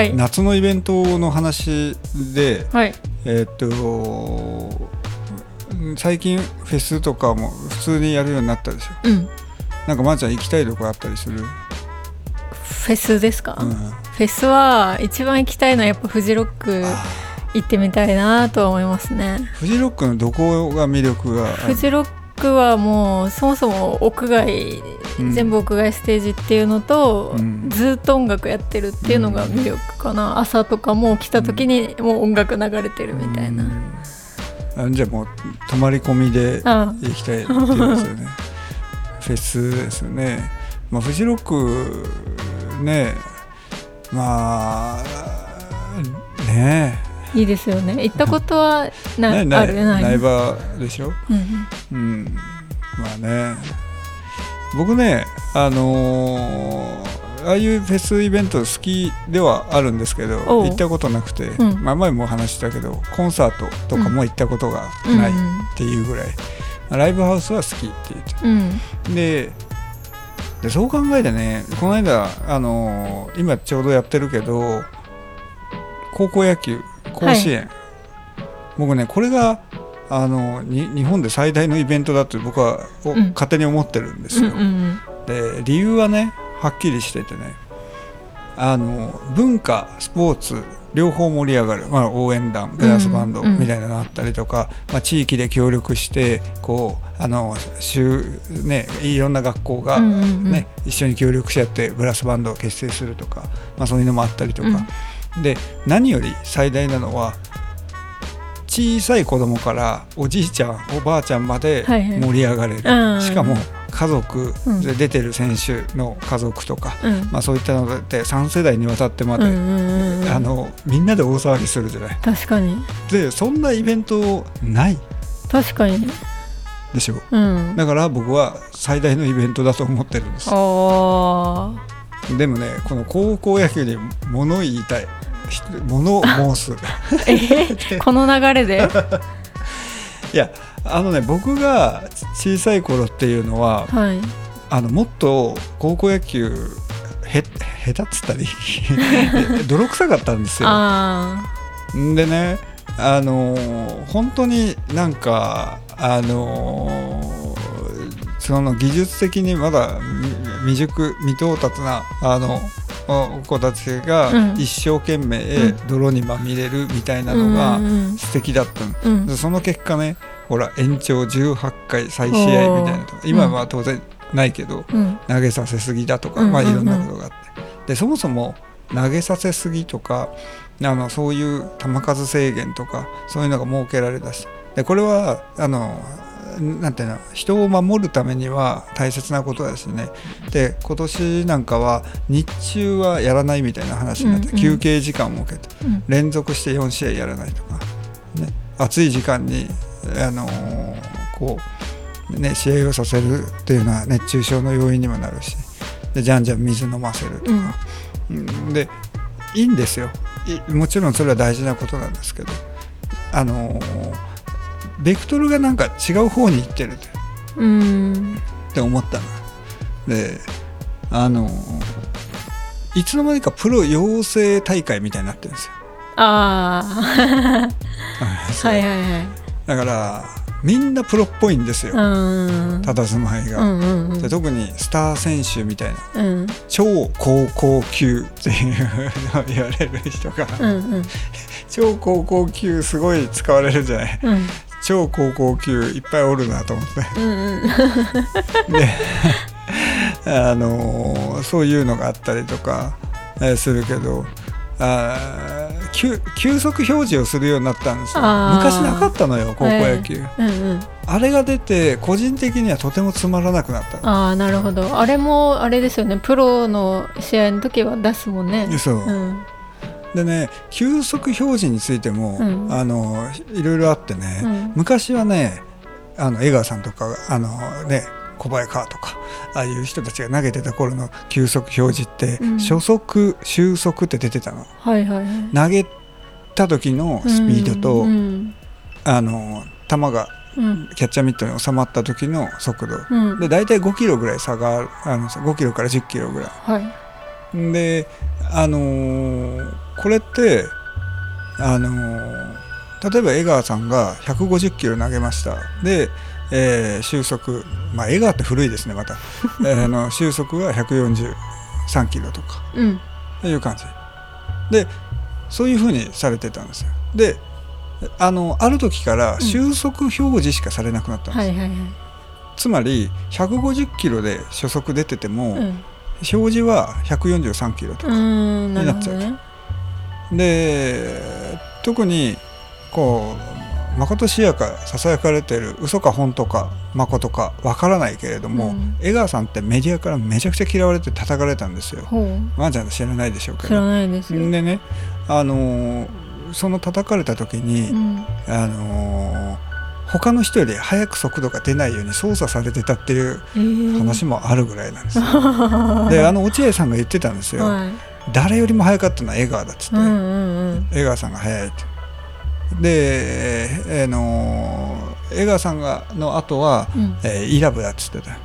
はい。夏のイベントの話で、はい。えーっとうん最近フェスとかも普通にやるようになったでしょ。うん。なんかまーちゃん行きたいとこあったりする、フェスですか、うん、フェスは一番行きたいのはやっぱフジロック行ってみたいなとは思いますね。フジロックのどこが魅力がフジロックはもうそもそも屋外、うん全部屋外ステージっていうのと、うん。ずっと音楽やってるっていうのが魅力かな、朝とかも来た時にもう音楽流れてるみたいな、うん。あじゃあもう泊まり込みであ行きたいっていうすよね。フェスですよね。まあフジロックねまあねいいですよね。行ったことはなえなある？ない。苗場でしょ？うんうん。まあね。僕ねあのーああいうフェスイベント好きではあるんですけど行ったことなくて、うん。まあ、前も話したけどコンサートとかも行ったことがないっていうぐらい、まあライブハウスは好きって言って。うん。ででそう考えてねこの間、あのー今ちょうどやってるけど高校野球甲子園、僕ねこれがあのに日本で最大のイベントだと僕は、おうん。勝手に思ってるんですうんよ。うん。で理由はねはっきりしててね。あの文化スポーツ両方盛り上がる、まあ、応援団ブラスバンドうんうんみたいなのがあったりとか、まあ、地域で協力してこうあの週、ね、いろんな学校が、うんうんうん。ね一緒に協力し合ってブラスバンドを結成するとか、まあ、そういうのもあったりとか、で何より最大なのは小さい子供からおじいちゃんおばあちゃんまではいはい。盛り上がれる、うん。しかも家族うん。で出てる選手の家族とか、うん。まあ、そういったので3世代にわたってまで、うんうんうんあのみんなで大騒ぎするじゃない。確かに。でそんなイベントない。確かに。でしょ。うん。だから僕は最大のイベントだと思ってるんです。あでもねこの高校野球に物言いたい。ひ物を申す。この流れで？いやあのね僕が小さい頃っていうのははい。あのもっと高校野球へ下手っつったり 泥臭かったんですよ。あでねあのー本当になんかあのーその技術的にまだみ未熟未到達なあのお子たちがうん。一生懸命うん。泥にまみれるみたいなあのがうんうん素敵だったの。うん。でその結果ねほら延長18回再試合みたいなとか。今は当然ないけど、うん。投げさせすぎだとか、うんまあ、いうん。うんろんなことがあって。でそもそも投げさせすぎとかあのそういう球数制限とかそういうのが設けられだし。でこれはあのなんていうの人を守るためには大切なことだしねで今年なんかは日中はやらないみたいな話になって、うんうん。休憩時間を設けてうん。連続して4試合やらないとか、ね、暑い時間に、あのーこう、ね、試合をさせるっていうのは熱中症の要因にもなるしでじゃんじゃん水飲ませるとか、うんでいいんですよ。いもちろんそれは大事なことなんですけど、あのーベクトルがなんか違う方に行ってるって思ったの。であのーいつの間にかプロ養成大会みたいになってるんですよ。ああ はいはいはい。だからみんなプロっぽいんですよ、うん。佇まいが。うんうんうん。で特にスター選手みたいな。うん。超高校級っていうのを言われる人が、うんうん。超高校級すごい使われるじゃない。うん超高校級いっぱいおるなと思っうんうん。てであのーそういうのがあったりとか、えーするけどあー急急速表示をするようになったんですよ。昔なかったのよ高校野球、うんうん。あれが出て個人的にはとてもつまらなくなったの。ああなるほど。あれもあれですよね。プロの試合の時は出すもんね。そう、うんでね急速表示についても、うん。あのいろいろあってね、うん。昔はねあの江川さんとかあのね小早川とかああいう人たちが投げてた頃の急速表示って、うん。初速終速って出てたの。はいはいはい。投げた時のスピードと、うん。あの球がうん。キャッチャーミットに収まった時の速度。うん。で大体5キロぐらい差があるあの5キロから10キロぐらい。はい。であのーこれってあの例えば江川さんが150キロ投げました。で、えー、収束まあ江川って古いですねまた、えー、の収束は143キロとか、うん、いう感じ。でそういうふうにされてたんですよ。であのある時から収束表示しかされなくなったんです、うんはいはいはい、つまり150キロで初速出てても、うん、表示は143キロとかになっちゃう、ね、で特にこうまことしやかささやかれてる嘘か本当かまことかわからないけれども、うん、江川さんってメディアからめちゃくちゃ嫌われて叩かれたんですよ。まあちゃん知らないでしょうけど。知らないですよ。でねあのその叩かれた時に、うん、あの他の人より速く速度が出ないように操作されてたっていう話もあるぐらいなんですよ。えー、であの落合さんが言ってたんですよ。はい、誰よりも速かったのは江川だっつって、うんうんうん、江川さんが速いって。で、えー、の江川さんがの後は、うん、えー、イラブだっつってた。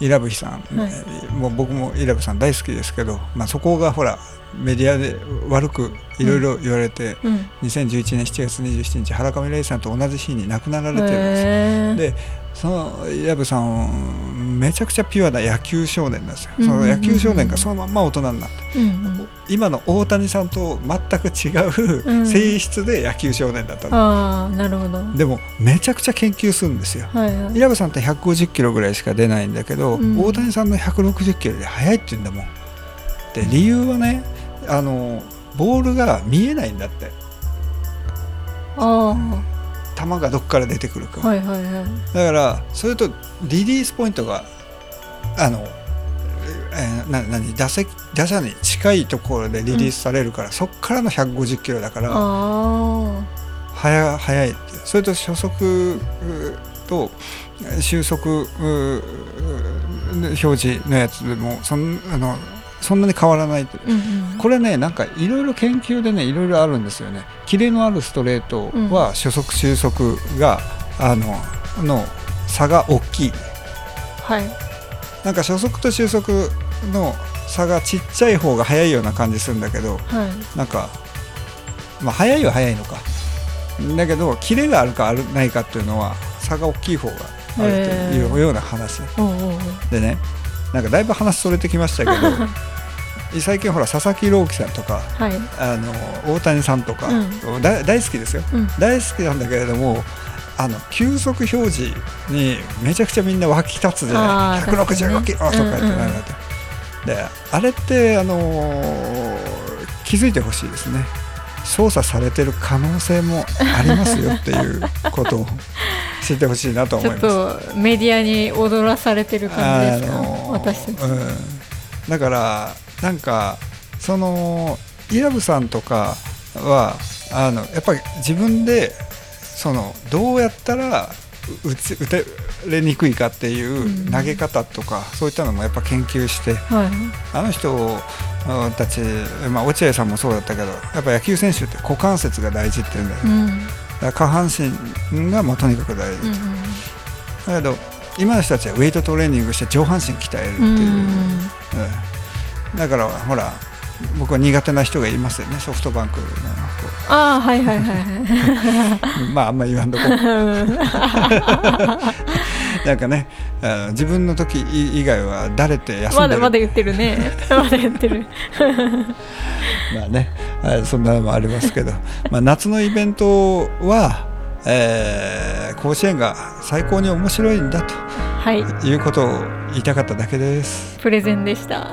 イラブヒさん、はい、もう僕もイラブさん大好きですけど、まあ、そこがほらメディアで悪くいろいろ言われて、うん、2011年7月27日原上玲さんと同じ日に亡くなられてるんです。でその藪さんめちゃくちゃピュアな野球少年なんですよ、その野球少年がそのまんま大人になって、うんうん、今の大谷さんと全く違う性質で野球少年だった、うん、あなるほど。でもめちゃくちゃ研究するんですよ、はいはい、藪さんって150キロぐらいしか出ないんだけど、うん、大谷さんの160キロで速いって言うんだもん。で理由はねあのボールが見えないんだって。あ球がどこから出てくるか、はいはいはい、だからそれとリリースポイントがあの、えー、な何打席打者に近いところでリリースされるから、うん、そこからの150キロだから速速いってそれと初速と収束表示のやつでもそのあのそんなに変わらない、う。んうん、これねなんかいろいろ研究でねいろいろあるんですよね。キレのあるストレートは初速収束が、あのの差が大きい、はい、なんか初速と収束の差がちっちゃい方が速いような感じするんだけど、はい、なんかまあ速いは速いのか。だけどキレがあるかあるないかっていうのは差が大きい方があるというような話。でねなんかだいぶ話それてきましたけど 最近ほら佐々木朗希さんとか、はい、あの大谷さんとか、うん、大好きですよ、うん、大好きなんだけれどもあの球速表示にめちゃくちゃみんな沸き立つじゃない。165キロとか言ってないなって、であれってあのー、気づいてほしいですね操作されてる可能性もありますよっていうことを 知ってほしいなと思います。ちょっとメディアに踊らされてる感じですか、私たち、うん、だからなんかそのイラブさんとかはあのやっぱり自分でそのどうやったら打ち打てれにくいかっていう投げ方とか、うん、そういったのもやっぱ研究して、はい、あの人たち、まあ、落合さんもそうだったけどやっぱ野球選手って股関節が大事っていうんだよね、うん、下半身がもうとにかく大事、だけど今の人たちはウェイトトレーニングして上半身鍛えるっていう、うん、だからほら僕は苦手な人がいますよねソフトバンクのああはいはいはい まああんまり言わんとこ。なんかね自分の時以外は誰って休んでる？まだまだ言ってるね。まだ言ってる。まあねそんなのもありますけど、まあ、夏のイベントはえー、甲子園が最高に面白いんだと、はい、いうことを言いたかっただけです。プレゼンでした。